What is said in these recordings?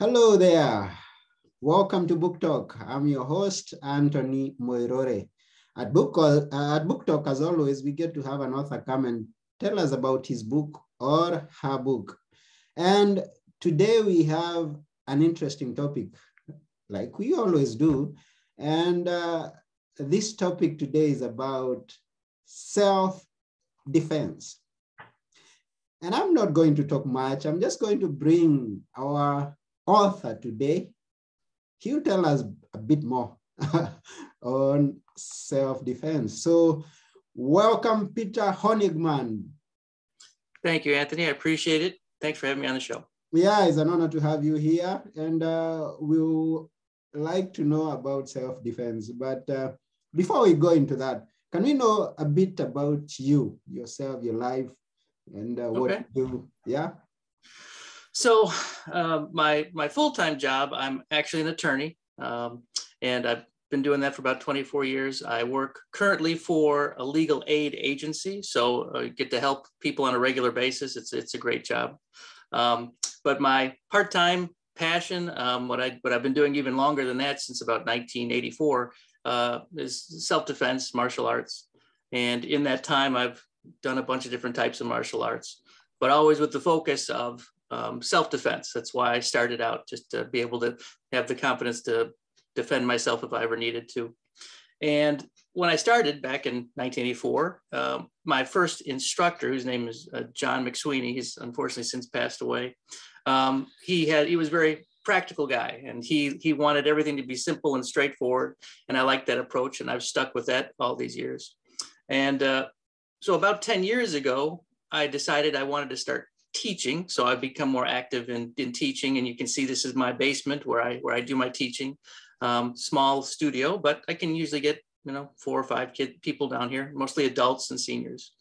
Hello there. Welcome to Book Talk. I'm your host, Anthony Moirore. At Book, uh, at Book Talk, as always, we get to have an author come and tell us about his book or her book. And today we have an interesting topic, like we always do. And uh, this topic today is about self-defense. And I'm not going to talk much. I'm just going to bring our author today. He'll tell us a bit more on self-defense. So welcome, Peter Honigmann. Thank you, Anthony. I appreciate it. Thanks for having me on the show. Yeah, it's an honor to have you here. And uh, we'll like to know about self-defense. But uh, before we go into that, can we know a bit about you, yourself, your life, and uh, what okay. you do? Yeah. So uh, my my full time job, I'm actually an attorney, um, and I've been doing that for about 24 years. I work currently for a legal aid agency, so I get to help people on a regular basis. It's it's a great job. Um, but my part time passion, um, what I what I've been doing even longer than that since about 1984, uh, is self defense, martial arts, and in that time I've done a bunch of different types of martial arts, but always with the focus of um, self-defense. That's why I started out, just to be able to have the confidence to defend myself if I ever needed to. And when I started back in 1984, um, my first instructor, whose name is uh, John McSweeney, he's unfortunately since passed away. Um, he had he was very practical guy, and he he wanted everything to be simple and straightforward. And I like that approach, and I've stuck with that all these years. And uh, so about 10 years ago, I decided I wanted to start teaching. So I've become more active in, in teaching and you can see this is my basement where I, where I do my teaching. Um, small studio, but I can usually get, you know, four or five kid people down here, mostly adults and seniors.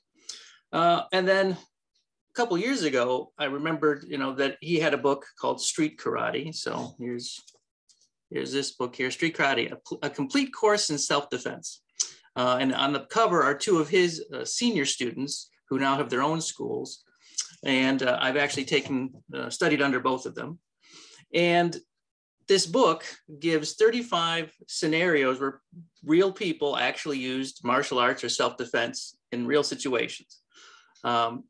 Uh, and then a couple years ago, I remembered, you know, that he had a book called Street Karate. So here's, here's this book here, Street Karate, a, a complete course in self-defense. Uh, and on the cover are two of his uh, senior students who now have their own schools. And uh, I've actually taken, uh, studied under both of them. And this book gives 35 scenarios where real people actually used martial arts or self-defense in real situations. Um,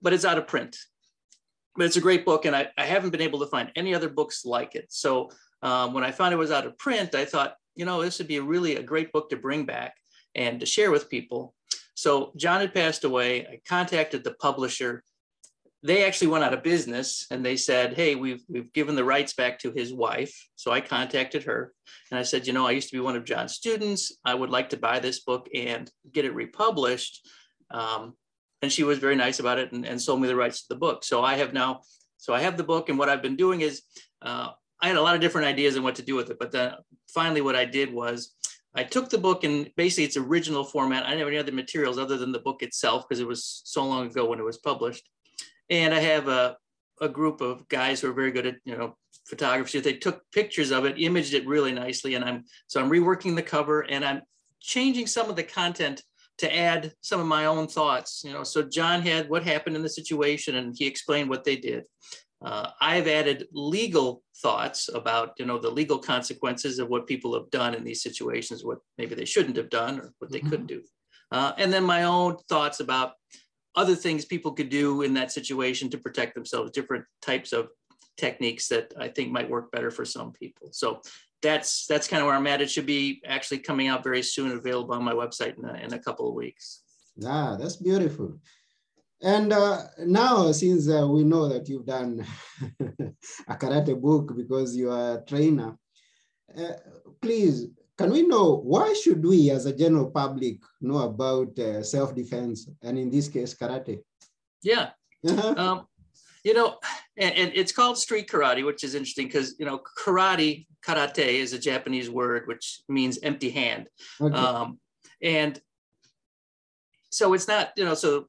but it's out of print. But it's a great book, and I, I haven't been able to find any other books like it. So um, when I found it was out of print, I thought, you know, this would be really a great book to bring back and to share with people. So John had passed away. I contacted the publisher they actually went out of business and they said, Hey, we've, we've given the rights back to his wife. So I contacted her and I said, You know, I used to be one of John's students. I would like to buy this book and get it republished. Um, and she was very nice about it and, and sold me the rights to the book. So I have now, so I have the book. And what I've been doing is, uh, I had a lot of different ideas on what to do with it. But then finally, what I did was, I took the book in basically its original format. I didn't have any other materials other than the book itself because it was so long ago when it was published. And I have a, a group of guys who are very good at, you know, photography. They took pictures of it, imaged it really nicely. And I'm, so I'm reworking the cover and I'm changing some of the content to add some of my own thoughts. You know, so John had what happened in the situation and he explained what they did. Uh, I've added legal thoughts about, you know, the legal consequences of what people have done in these situations, what maybe they shouldn't have done or what they mm-hmm. could do. Uh, and then my own thoughts about other things people could do in that situation to protect themselves, different types of techniques that I think might work better for some people. So that's that's kind of where I'm at. It should be actually coming out very soon, available on my website in a, in a couple of weeks. Ah, that's beautiful. And uh, now, since uh, we know that you've done a karate book because you are a trainer, uh, please can we know why should we as a general public know about uh, self-defense and in this case karate yeah uh-huh. um, you know and, and, it's called street karate which is interesting because you know karate karate is a japanese word which means empty hand okay. um, and so it's not you know so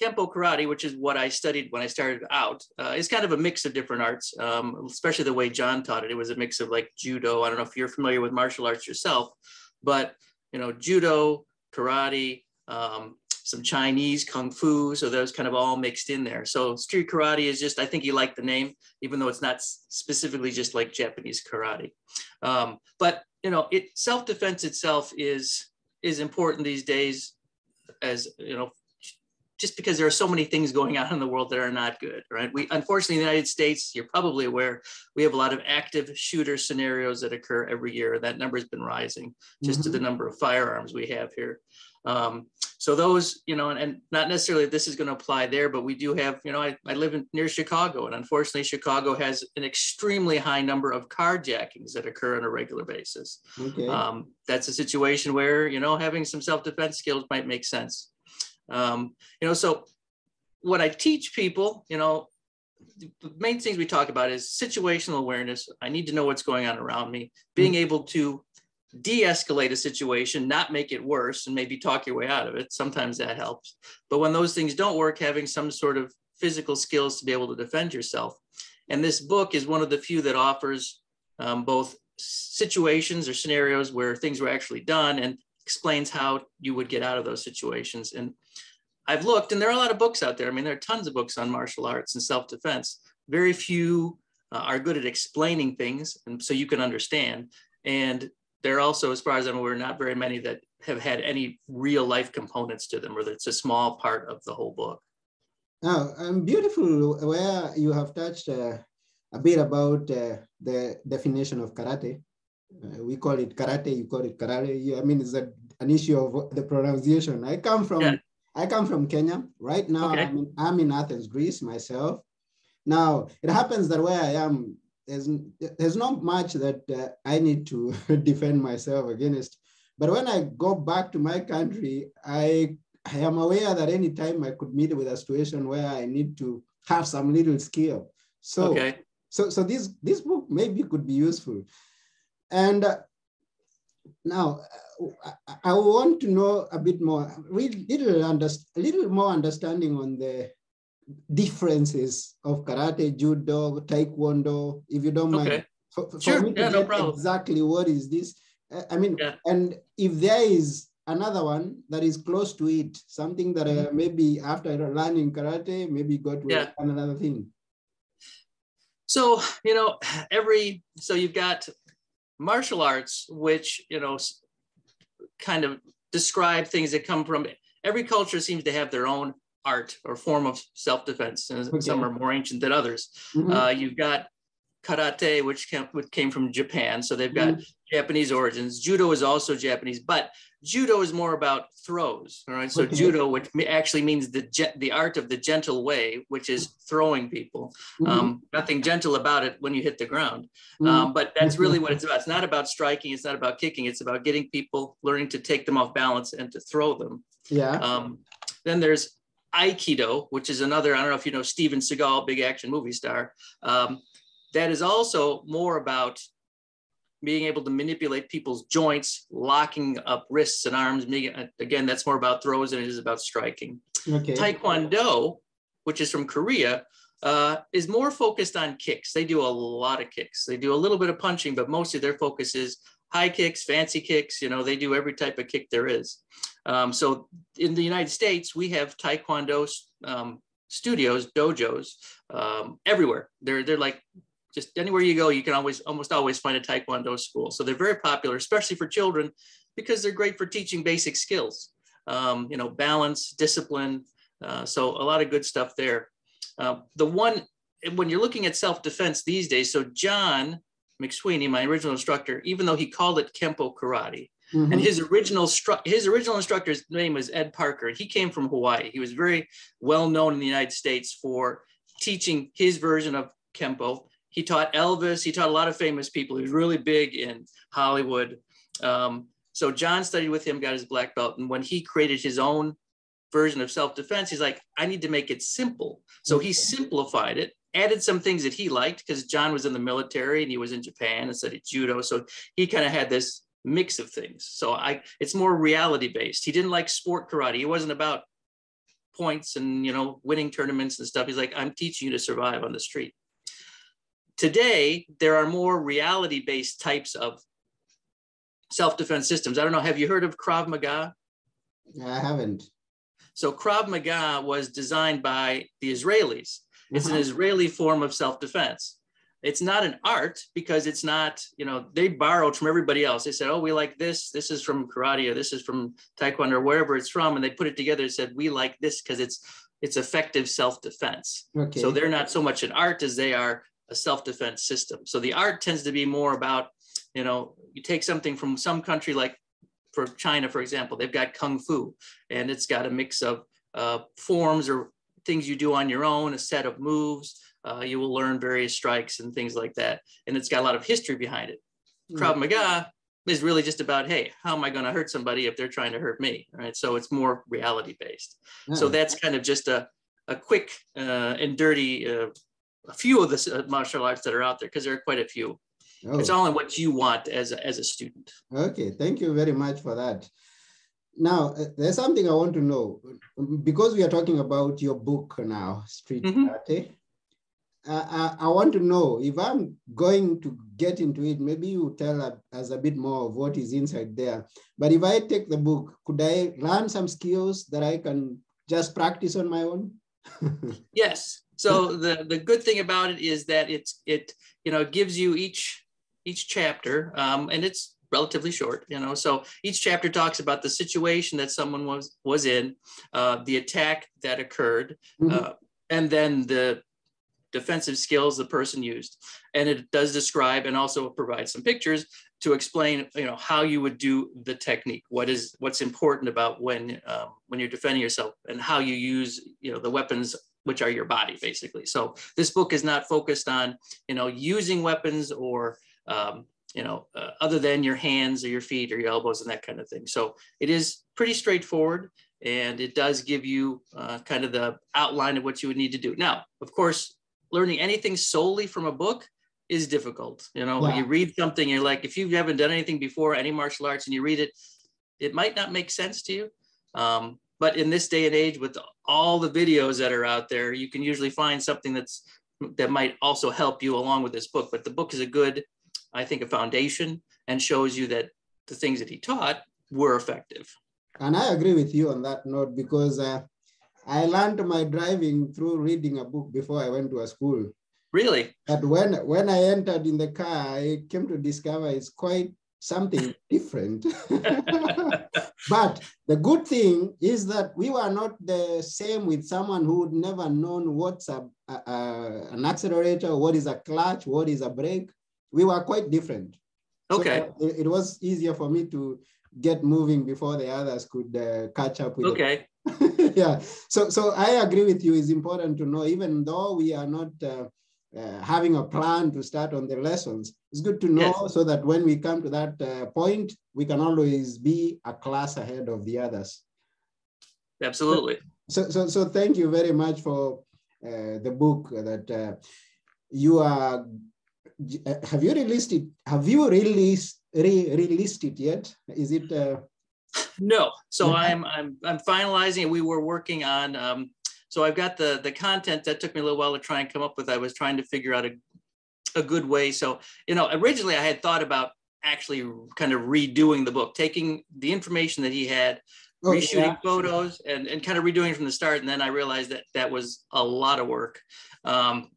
Kenpo karate, which is what I studied when I started out, uh, is kind of a mix of different arts, um, especially the way John taught it. It was a mix of like judo. I don't know if you're familiar with martial arts yourself, but you know, judo, karate, um, some Chinese kung fu. So those kind of all mixed in there. So street karate is just, I think you like the name, even though it's not specifically just like Japanese karate. Um, but you know, it self-defense itself is is important these days as you know just because there are so many things going on in the world that are not good, right? We unfortunately in the United States, you're probably aware, we have a lot of active shooter scenarios that occur every year. That number has been rising just mm-hmm. to the number of firearms we have here. Um, so those, you know, and, and, not necessarily this is going to apply there, but we do have, you know, I, I live in, near Chicago, and unfortunately, Chicago has an extremely high number of carjackings that occur on a regular basis. Okay. Um, that's a situation where, you know, having some self-defense skills might make sense. Um, you know, so what I teach people, you know, the main things we talk about is situational awareness. I need to know what's going on around me, being mm-hmm. able to de-escalate a situation, not make it worse, and maybe talk your way out of it. Sometimes that helps. But when those things don't work, having some sort of physical skills to be able to defend yourself. And this book is one of the few that offers um, both situations or scenarios where things were actually done and explains how you would get out of those situations. And I've looked, and there are a lot of books out there. I mean, there are tons of books on martial arts and self defense. Very few uh, are good at explaining things, and so you can understand. And there are also, as far as I'm aware, not very many that have had any real life components to them, or that it's a small part of the whole book. Now, um, beautiful where you have touched uh, a bit about uh, the definition of karate. Uh, we call it karate, you call it karate. I mean, it's a, an issue of the pronunciation. I come from yeah. I come from Kenya. Right now, okay. I'm, in, I'm in Athens, Greece myself. Now, it happens that where I am, there's, there's not much that uh, I need to defend myself against. But when I go back to my country, I, I am aware that anytime I could meet with a situation where I need to have some little skill. So, okay. so, so this, this book maybe could be useful. And uh, now, uh, I want to know a bit more, little, under, a little more understanding on the differences of karate, judo, taekwondo, if you don't mind. For, for sure, to yeah, no problem. Exactly what is this? Uh, I mean, yeah. and if there is another one that is close to it, something that uh, mm-hmm. maybe after learning karate, maybe got to yeah. another thing. So, you know, every, so you've got martial arts, which, you know, kind of describe things that come from every culture seems to have their own art or form of self-defense and okay. some are more ancient than others mm-hmm. uh, you've got karate which came, which came from japan. So they've got mm-hmm. japanese origins. Judo is also japanese but judo is more about throws all right? So judo which actually means the the art of the gentle way which is throwing people. Mm-hmm. um, nothing gentle about it when you hit the ground. Mm-hmm. um, but that's really what it's about. It's not about striking it's not about kicking it's about getting people learning to take them off balance and to throw them. Yeah. Um, then there's aikido which is another i don't know if you know steven seagal big action movie star. Um, that is also more about being able to manipulate people's joints, locking up wrists and arms. Again, that's more about throws than it is about striking. Okay. Taekwondo, which is from Korea, uh, is more focused on kicks. They do a lot of kicks. They do a little bit of punching, but mostly their focus is high kicks, fancy kicks. You know, they do every type of kick there is. Um, so in the United States, we have Taekwondo um, studios, dojos um, everywhere. They're they're like just anywhere you go, you can always almost always find a Taekwondo school. So they're very popular, especially for children, because they're great for teaching basic skills. Um, you know, balance, discipline. Uh, so a lot of good stuff there. Uh, the one when you're looking at self-defense these days, so John McSweeney, my original instructor, even though he called it Kenpo Karate, mm-hmm. and his original stru- his original instructor's name was Ed Parker, and he came from Hawaii. He was very well known in the United States for teaching his version of Kenpo he taught Elvis. He taught a lot of famous people. He was really big in Hollywood. Um, so John studied with him, got his black belt, and when he created his own version of self-defense, he's like, I need to make it simple. So he simplified it, added some things that he liked because John was in the military and he was in Japan and studied judo. So he kind of had this mix of things. So I, it's more reality based. He didn't like sport karate. He wasn't about points and you know winning tournaments and stuff. He's like, I'm teaching you to survive on the street. Today, there are more reality based types of self defense systems. I don't know, have you heard of Krav Maga? I haven't. So Krav Maga was designed by the Israelis. It's uh-huh. an Israeli form of self-defense. It's not an art because it's not, you know, they borrowed from everybody else. They said, oh, we like this. This is from karate or this is from taekwondo or wherever it's from. And they put it together and said, we like this because it's it's effective self-defense. Okay. So they're not so much an art as they are a self-defense system. So the art tends to be more about, you know, you take something from some country like for China, for example, they've got kung fu, and it's got a mix of uh, forms or things you do on your own, a set of moves. Uh, you will learn various strikes and things like that, and it's got a lot of history behind it. Mm. Krav Maga is really just about, hey, how am I going to hurt somebody if they're trying to hurt me, right? So it's more reality based. Mm. So that's kind of just a a quick uh, and dirty uh, a few of the uh, martial arts that are out there because there are quite a few. Oh. It's all in what you want as a, as a student. Okay, thank you very much for that. Now, uh, there's something I want to know because we are talking about your book now, Street mm. Karate. I, I, want to know if I'm going to get into it, maybe you tell us a bit more of what is inside there. But if I take the book, could I learn some skills that I can just practice on my own? yes. So the, the good thing about it is that it's it you know gives you each each chapter, um, and it's relatively short, you know. So each chapter talks about the situation that someone was was in, uh, the attack that occurred, mm-hmm. uh, and then the defensive skills the person used. And it does describe and also provide some pictures to explain, you know, how you would do the technique. What is what's important about when um, when you're defending yourself and how you use, you know, the weapons which are your body basically. So this book is not focused on, you know, using weapons or um, you know, uh, other than your hands or your feet or your elbows and that kind of thing. So it is pretty straightforward and it does give you uh, kind of the outline of what you would need to do. Now, of course, learning anything solely from a book is difficult. You know, yeah. you read something, you're like, if you haven't done anything before, any martial arts, and you read it, it might not make sense to you. Um, but in this day and age, with all the videos that are out there, you can usually find something that's that might also help you along with this book. But the book is a good I think, a foundation and shows you that the things that he taught were effective. And I agree with you on that note because uh, I learned my driving through reading a book before I went to a school. Really? But when when I entered in the car, I came to discover it's quite something different. but the good thing is that we were not the same with someone who would never known what's a, a, a, an accelerator, what is a clutch, what is a brake. We were quite different. Okay. So it, it, was easier for me to get moving before the others could uh, catch up with okay. Yeah. So so i agree with you. It's important to know even though we are not uh, uh, having a plan to start on the lessons it's good to know yes. so that when we come to that uh, point we can always be a class ahead of the others absolutely so so so thank you very much for uh, the book that uh, you are uh, have you released it? Have you released re released it yet? Is it? Uh... No. So I'm I'm I'm finalizing. We were working on. Um, so I've got the the content that took me a little while to try and come up with. I was trying to figure out a a good way. So you know, originally I had thought about actually kind of redoing the book, taking the information that he had, oh, reshooting yeah. photos, and and kind of redoing from the start. And then I realized that that was a lot of work. Um,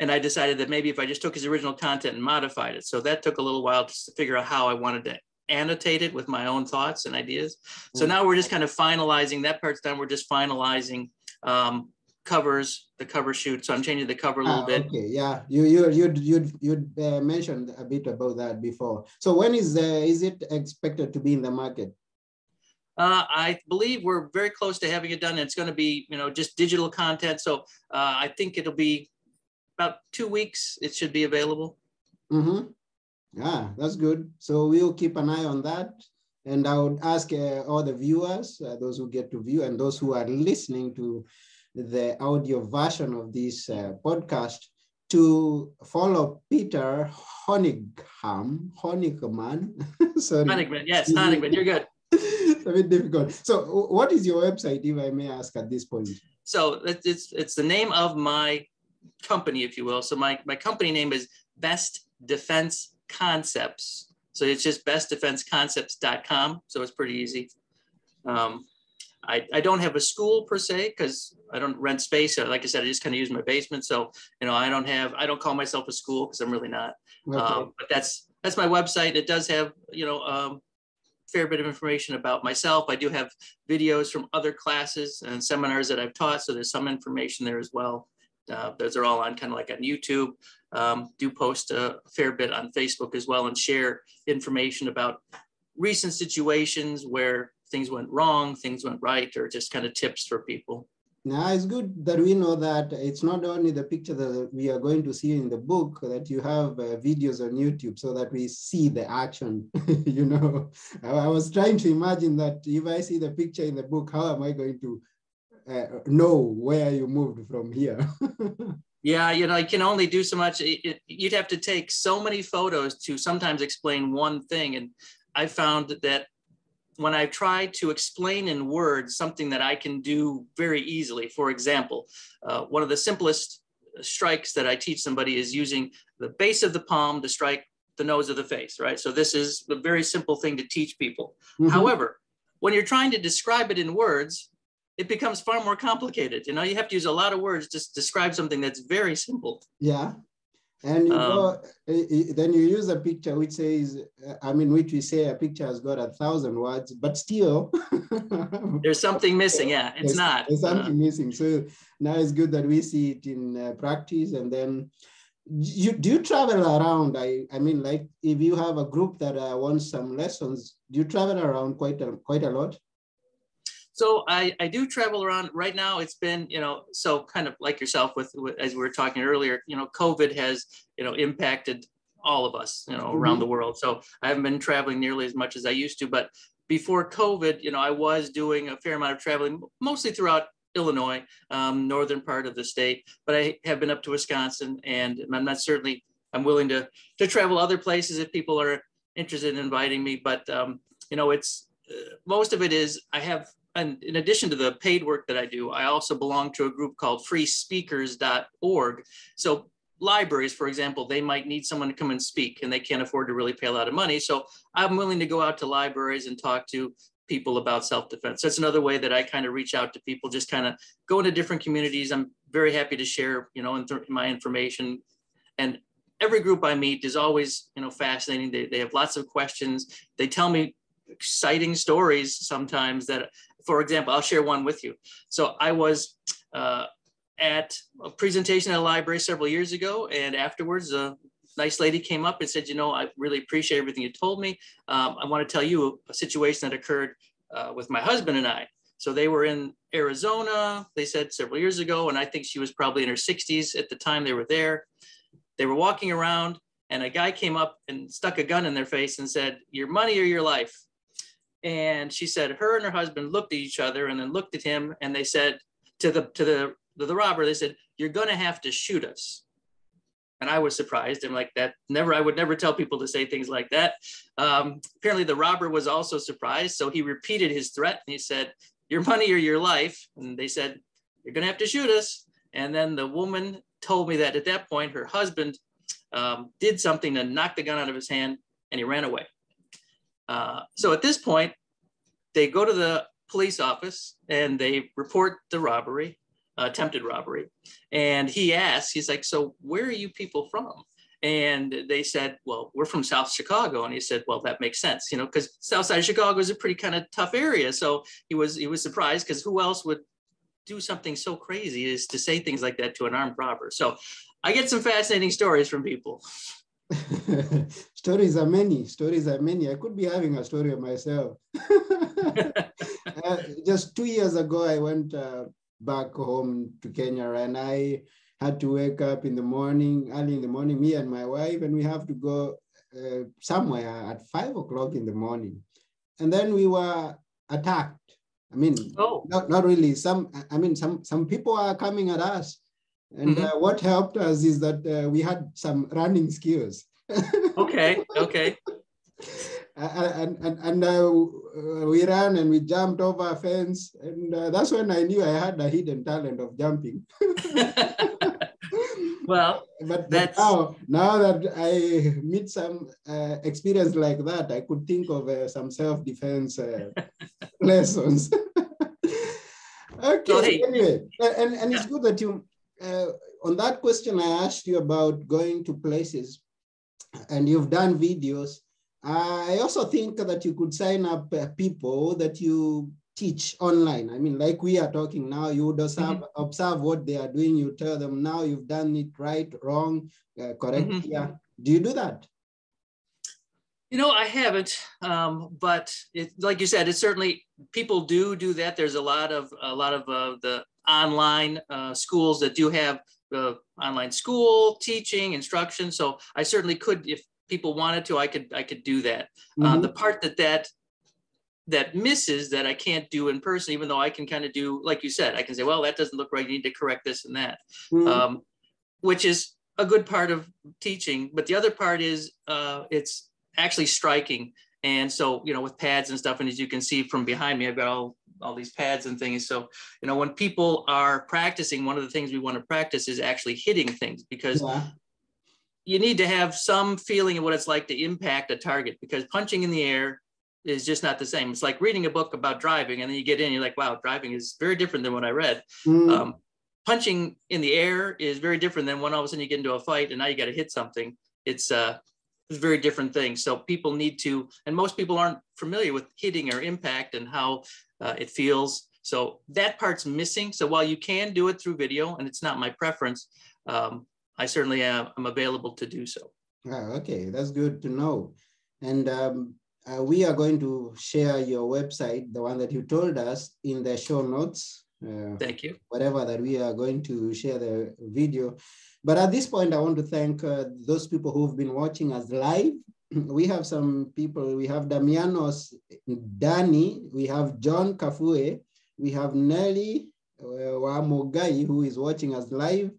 and I decided that maybe if I just took his original content and modified it. So that took a little while just to figure out how I wanted to annotate it with my own thoughts and ideas. So mm. now we're just kind of finalizing that part's done. We're just finalizing um, covers, the cover shoot. So I'm changing the cover a little ah, bit. Okay, yeah, you you you you you uh, mentioned a bit about that before. So when is uh, is it expected to be in the market? Uh, I believe we're very close to having it done. It's going to be, you know, just digital content. So uh, I think it'll be about two weeks, it should be available. Mm-hmm. Yeah, that's good. So we'll keep an eye on that. And I would ask uh, all the viewers, uh, those who get to view and those who are listening to the audio version of this uh, podcast, to follow Peter Honigmann. Honigmann. Sorry. Honigmann, yes, Honigmann, you're good. it's a bit difficult. So what is your website, if I may ask at this point? So it's, it's the name of my company, if you will. So my, my company name is Best Defense Concepts. So it's just bestdefenseconcepts.com. So it's pretty easy. Um, I, I don't have a school per se because I don't rent space. Like I said, I just kind of use my basement. So, you know, I don't have, I don't call myself a school because I'm really not. Okay. Um, but that's, that's my website. It does have, you know, um, fair bit of information about myself. I do have videos from other classes and seminars that I've taught. So there's some information there as well. Uh, those are all on kind of like on YouTube. Um, do post a fair bit on Facebook as well and share information about recent situations where things went wrong, things went right, or just kind of tips for people. Now it's good that we know that it's not only the picture that we are going to see in the book, that you have uh, videos on YouTube so that we see the action. you know, I, I, was trying to imagine that if I see the picture in the book, how am I going to uh, know where you moved from here? yeah, you know, I can only do so much. It, it, you'd have to take so many photos to sometimes explain one thing. And I found that when I try to explain in words something that I can do very easily, for example, uh, one of the simplest strikes that I teach somebody is using the base of the palm to strike the nose of the face, right? So this is a very simple thing to teach people. Mm-hmm. However, when you're trying to describe it in words, it becomes far more complicated. You know, you have to use a lot of words to describe something that's very simple. Yeah. And you um, go, then you use a picture which says, I mean, which we say a picture has got a thousand words, but still. there's something missing. Yeah, it's there's, not. There's something uh, missing. So now it's good that we see it in uh, practice. And then you do you travel around? I, I mean, like if you have a group that uh, wants some lessons, do you travel around quite a, quite a lot? So I, I do travel around right now. It's been, you know, so kind of like yourself with, with as we were talking earlier, you know, COVID has, you know, impacted all of us, you know, mm-hmm. around the world. So I haven't been traveling nearly as much as I used to, but before COVID, you know, I was doing a fair amount of traveling, mostly throughout Illinois, um, northern part of the state, but I have been up to Wisconsin and I'm not certainly, I'm willing to, to travel other places if people are interested in inviting me, but, um, you know, it's, uh, most of it is I have and in addition to the paid work that I do, I also belong to a group called freespeakers.org. So libraries, for example, they might need someone to come and speak and they can't afford to really pay a lot of money. So I'm willing to go out to libraries and talk to people about self-defense. That's another way that I kind of reach out to people, just kind of go into different communities. I'm very happy to share, you know, my information. And every group I meet is always, you know, fascinating. They, they have lots of questions. They tell me exciting stories sometimes that for example, I'll share one with you. So I was uh, at a presentation at a library several years ago, and afterwards, a nice lady came up and said, "You know, I really appreciate everything you told me. Um, I want to tell you a situation that occurred uh, with my husband and I." So they were in Arizona. They said several years ago, and I think she was probably in her 60s at the time they were there. They were walking around, and a guy came up and stuck a gun in their face and said, "Your money or your life." And she said her and her husband looked at each other and then looked at him and they said to the to the to the robber they said you're going to have to shoot us. And i was surprised. I'm like that never i would never tell people to say things like that. Um, apparently the robber was also surprised. So he repeated his threat and he said your money or your life. And they said you're going to have to shoot us. And then the woman told me that at that point her husband um, did something to knock the gun out of his hand and he ran away uh, so at this point, they go to the police office and they report the robbery, uh, attempted robbery. And he asks, he's like, So where are you people from? And they said, Well, we're from South Chicago. And he said, Well, that makes sense, you know, because South Side of Chicago is a pretty kind of tough area. So he was he was surprised because who else would do something so crazy is to say things like that to an armed robber. So I get some fascinating stories from people. stories are many. Stories are many. I could be having a story of myself. uh, just two years ago, I went uh, back home to Kenya and I had to wake up in the morning, early in the morning, me and my wife, and we have to go uh, somewhere at five o'clock in the morning. And then we were attacked. I mean, oh. not, not really. Some, I mean, some, some people are coming at us and mm-hmm. uh, what helped us is that uh, we had some running skills. okay, okay. and and, and uh, we ran and we jumped over a fence. And uh, that's when I knew I had a hidden talent of jumping. well, but, but now, now that I meet some uh, experience like that, I could think of uh, some self-defense lessons. Okay. So, hey, anyway, and, and it's good that you, uh, on that question I asked you about going to places and you've done videos. I also think that you could sign up uh, people that you teach online. I mean, like we are talking now, you would observe, mm-hmm. observe what they are doing. You tell them now you've done it right, wrong, uh, correct mm-hmm. here. Do you do that? You know, I haven't, um, but it, like you said, it's certainly people do do that. There's a lot of a lot of uh, the online uh, schools that do have uh, online school teaching instruction. So I certainly could, if people wanted to, I could I could do that. Uh, mm-hmm. the part that that that misses that I can't do in person, even though I can kind of do, like you said, I can say, well, that doesn't look right. You need to correct this and that, mm-hmm. um, which is a good part of teaching. But the other part is uh, it's actually striking. And so, you know, with pads and stuff, and as you can see from behind me, I've got all, all these pads and things. So, you know, when people are practicing, one of the things we want to practice is actually hitting things because yeah. you need to have some feeling of what it's like to impact a target because punching in the air is just not the same. It's like reading a book about driving, and then you get in, you're like, wow, driving is very different than what I read. Mm. Um, punching in the air is very different than when all of a sudden you get into a fight and now you got to hit something. It's uh, it's very different things. So people need to, and most people aren't familiar with hitting or impact and how uh, it feels. So that part's missing. So while you can do it through video, and it's not my preference, um, I certainly am I'm available to do so. Oh, okay, that's good to know. And um, uh, we are going to share your website, the one that you told us, in the show notes. Uh, Thank you. Whatever that we are going to share the video. But at this point, I want to thank uh, those people who've been watching us live. We have some people, we have Damianos Dani, we have John Kafue, we have Nelly uh, Wamogai, who is watching us live,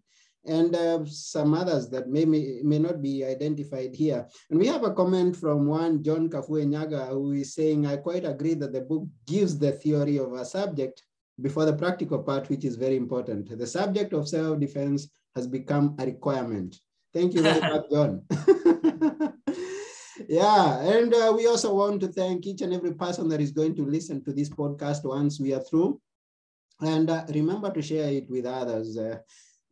and uh, some others that may, may, may not be identified here. And we have a comment from one John Kafue Nyaga, who is saying, I quite agree that the book gives the theory of a subject before the practical part, which is very important. The subject of self-defense has become a requirement. Thank you very much, John. yeah, and uh, we also want to thank each and every person that is going to listen to this podcast once we are through. And uh, remember to share it with others. Uh,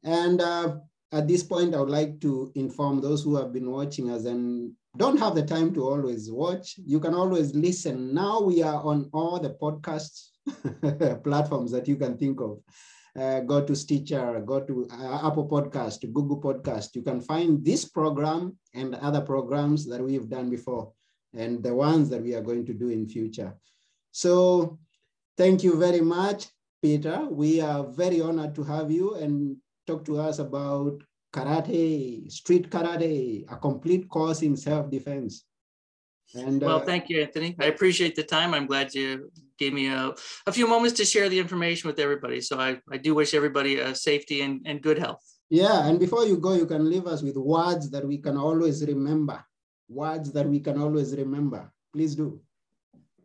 and uh, at this point, I would like to inform those who have been watching us and don't have the time to always watch. You can always listen. Now we are on all the podcast platforms that you can think of uh, go to Stitcher, go to uh, Apple Podcast, Google Podcast. You can find this program and other programs that we've done before and the ones that we are going to do in future. So thank you very much, Peter. We are very honored to have you and talk to us about karate, street karate, a complete course in self-defense. And well, uh, thank you, Anthony. I appreciate the time. I'm glad you gave me a, a few moments to share the information with everybody. So I, I do wish everybody a safety and, and good health. Yeah, and before you go, you can leave us with words that we can always remember. Words that we can always remember. Please do.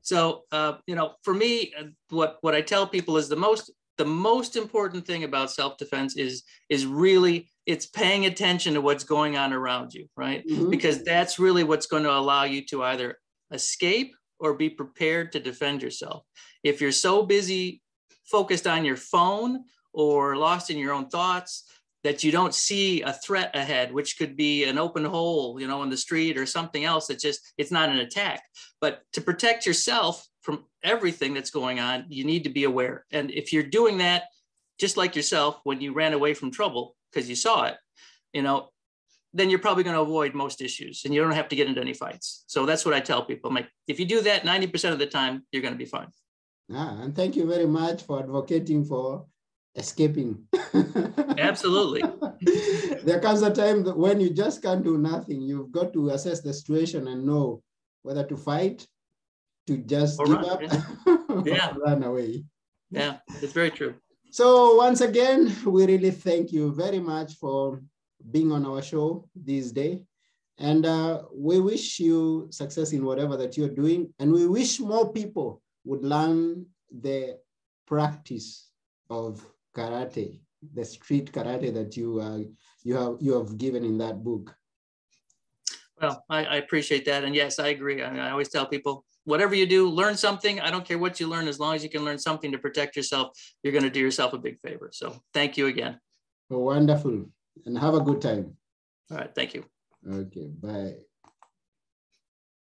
So, uh, you know, for me, uh, what what I tell people is the most the most important thing about self-defense is is really it's paying attention to what's going on around you right mm-hmm. because that's really what's going to allow you to either escape or be prepared to defend yourself if you're so busy focused on your phone or lost in your own thoughts that you don't see a threat ahead which could be an open hole you know in the street or something else that just it's not an attack but to protect yourself from everything that's going on, you need to be aware. And if you're doing that, just like yourself, when you ran away from trouble because you saw it, you know, then you're probably going to avoid most issues and you don't have to get into any fights. So that's what I tell people. I'm like, if you do that 90% of the time, you're going to be fine. Yeah, and thank you very much for advocating for escaping. Absolutely. there comes a time when you just can't do nothing, you've got to assess the situation and know whether to fight to just or give run, up yeah. yeah. run away. Yeah, it's very true. So once again, we really thank you very much for being on our show this day. And uh, we wish you success in whatever that you're doing. And we wish more people would learn the practice of karate, the street karate that you, uh, you, have, you have given in that book. Well, I, I appreciate that. And yes, I agree. I, mean, I always tell people whatever you do, learn something. I don't care what you learn, as long as you can learn something to protect yourself, you're going to do yourself a big favor. So thank you again. Wonderful and have a good time. All right. Thank you. Okay. Bye.